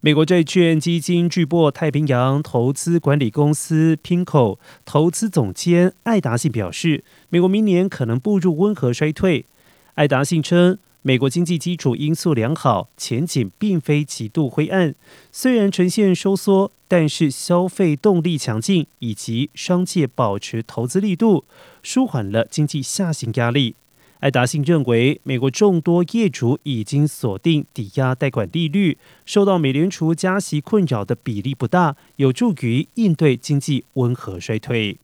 美国债券基金巨擘太平洋投资管理公司 PINCO 投资总监艾达信表示，美国明年可能步入温和衰退。艾达信称，美国经济基础因素良好，前景并非极度灰暗。虽然呈现收缩，但是消费动力强劲，以及商界保持投资力度，舒缓了经济下行压力。艾达信认为，美国众多业主已经锁定抵押贷款利率，受到美联储加息困扰的比例不大，有助于应对经济温和衰退。